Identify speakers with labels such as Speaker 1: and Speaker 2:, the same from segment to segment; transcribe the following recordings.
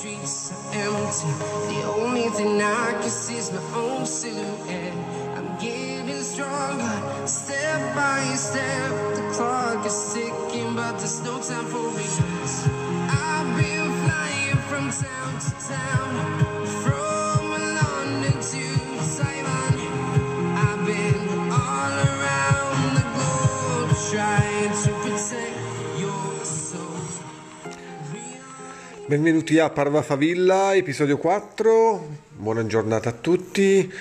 Speaker 1: streets are empty. The only thing I can see is my own silhouette. I'm getting stronger, step by step. The clock is ticking, but there's no time for regrets. I've been flying from town to town,
Speaker 2: Benvenuti a Parva Favilla, episodio 4. Buona giornata a tutti.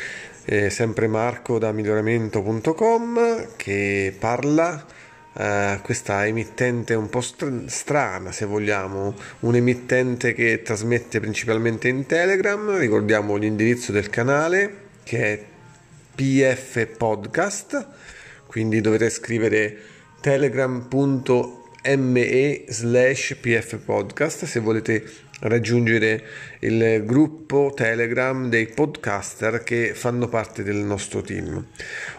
Speaker 2: È sempre Marco da miglioramento.com che parla. eh, questa emittente un po' str- strana, se vogliamo, un'emittente che trasmette principalmente in Telegram. Ricordiamo l'indirizzo del canale che è PF Podcast, quindi dovete scrivere telegram.me slash pf podcast se volete raggiungere il gruppo Telegram dei podcaster che fanno parte del nostro team.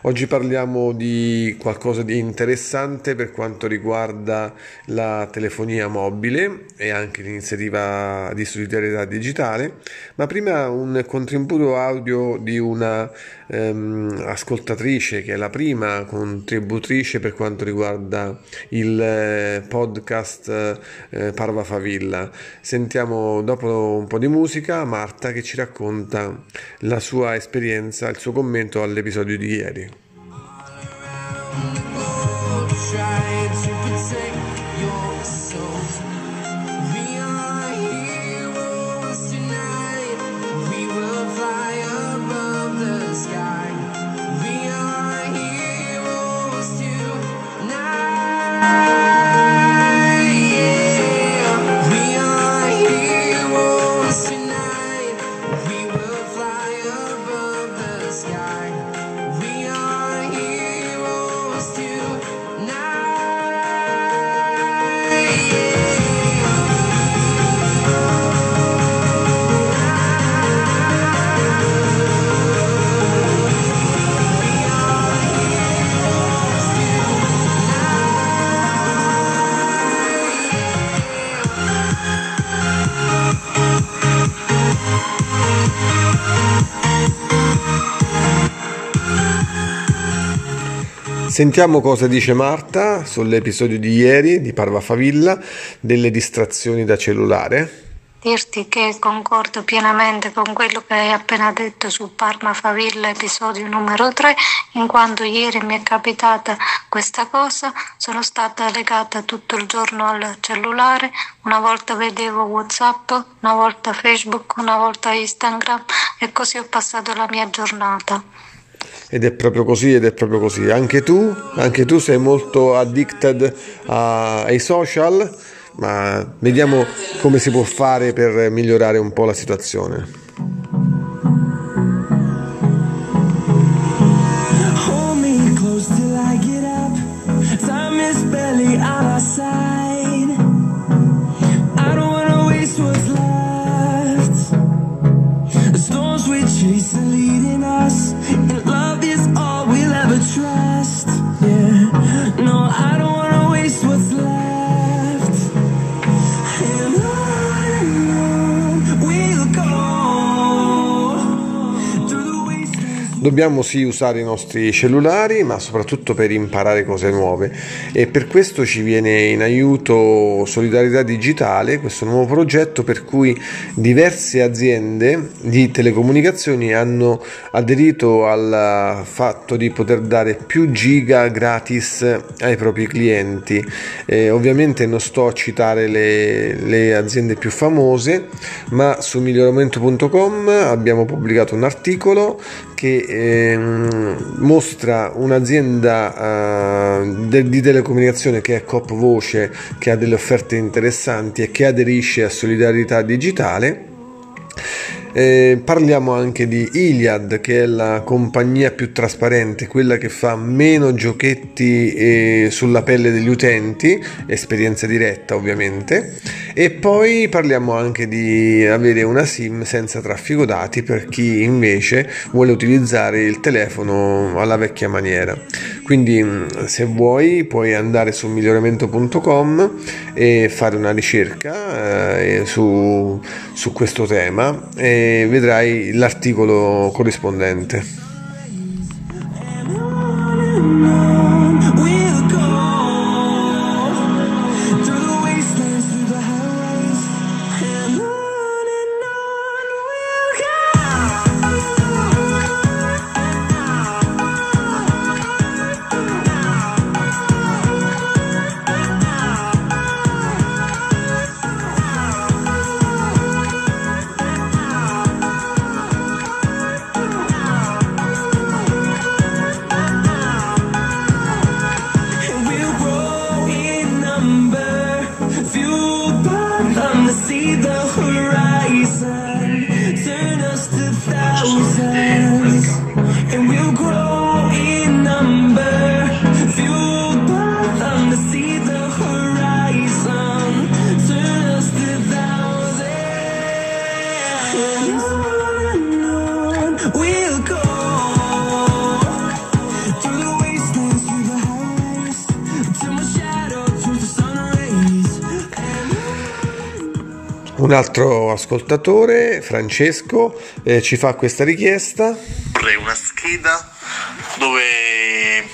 Speaker 2: Oggi parliamo di qualcosa di interessante per quanto riguarda la telefonia mobile e anche l'iniziativa di solidarietà digitale, ma prima un contributo audio di una ehm, ascoltatrice che è la prima contributrice per quanto riguarda il eh, podcast eh, Parva Favilla. Sentiamo dopo un po' di musica Marta che ci racconta la sua esperienza, il suo commento all'episodio di ieri. Sentiamo cosa dice Marta sull'episodio di ieri di Parva Favilla delle distrazioni da cellulare.
Speaker 3: dirti che concordo pienamente con quello che hai appena detto su Parma Favilla, episodio numero 3, in quanto ieri mi è capitata questa cosa, sono stata legata tutto il giorno al cellulare, una volta vedevo Whatsapp, una volta Facebook, una volta Instagram e così ho passato la mia giornata.
Speaker 2: Ed è proprio così, ed è proprio così. Anche tu, anche tu sei molto addicted a- ai social, ma vediamo come si può fare per migliorare un po' la situazione. Dobbiamo sì usare i nostri cellulari, ma soprattutto per imparare cose nuove e per questo ci viene in aiuto Solidarietà Digitale, questo nuovo progetto per cui diverse aziende di telecomunicazioni hanno aderito al fatto di poter dare più giga gratis ai propri clienti. Eh, ovviamente non sto a citare le, le aziende più famose, ma su miglioramento.com abbiamo pubblicato un articolo che ehm, mostra un'azienda eh, de- di telecomunicazione che è Cop Voce che ha delle offerte interessanti e che aderisce a Solidarietà Digitale Eh, parliamo anche di Iliad, che è la compagnia più trasparente, quella che fa meno giochetti eh, sulla pelle degli utenti, esperienza diretta ovviamente. E poi parliamo anche di avere una SIM senza traffico dati per chi invece vuole utilizzare il telefono alla vecchia maniera. Quindi mh, se vuoi puoi andare su miglioramento.com e fare una ricerca eh, su, su questo tema e vedrai l'articolo corrispondente. Un altro ascoltatore, Francesco, eh, ci fa questa richiesta.
Speaker 4: vorrei una scheda dove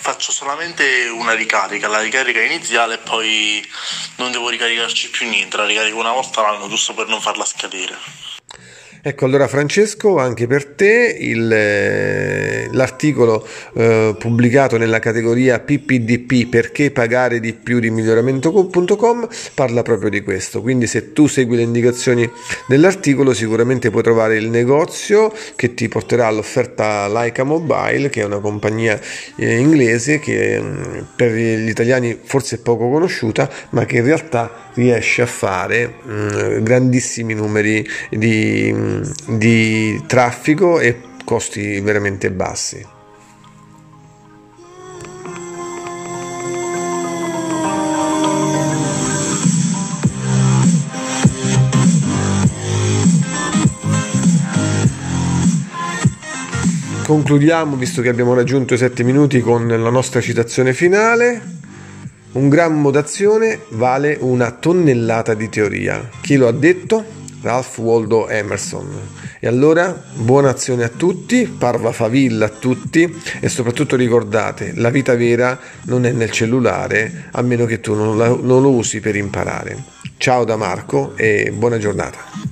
Speaker 4: faccio solamente una ricarica, la ricarica iniziale e poi non devo ricaricarci più niente, la ricarico una volta l'anno giusto per non farla scadere.
Speaker 2: Ecco allora Francesco, anche per te il, eh, l'articolo eh, pubblicato nella categoria PPDP perché pagare di più di miglioramento.com parla proprio di questo, quindi se tu segui le indicazioni dell'articolo sicuramente puoi trovare il negozio che ti porterà all'offerta Laika Mobile che è una compagnia eh, inglese che mh, per gli italiani forse è poco conosciuta ma che in realtà riesce a fare mh, grandissimi numeri di, mh, di traffico e costi veramente bassi. Concludiamo, visto che abbiamo raggiunto i 7 minuti, con la nostra citazione finale. Un grammo d'azione vale una tonnellata di teoria. Chi lo ha detto? Ralph Waldo Emerson. E allora, buona azione a tutti, parva favilla a tutti e soprattutto ricordate, la vita vera non è nel cellulare a meno che tu non, non lo usi per imparare. Ciao da Marco e buona giornata.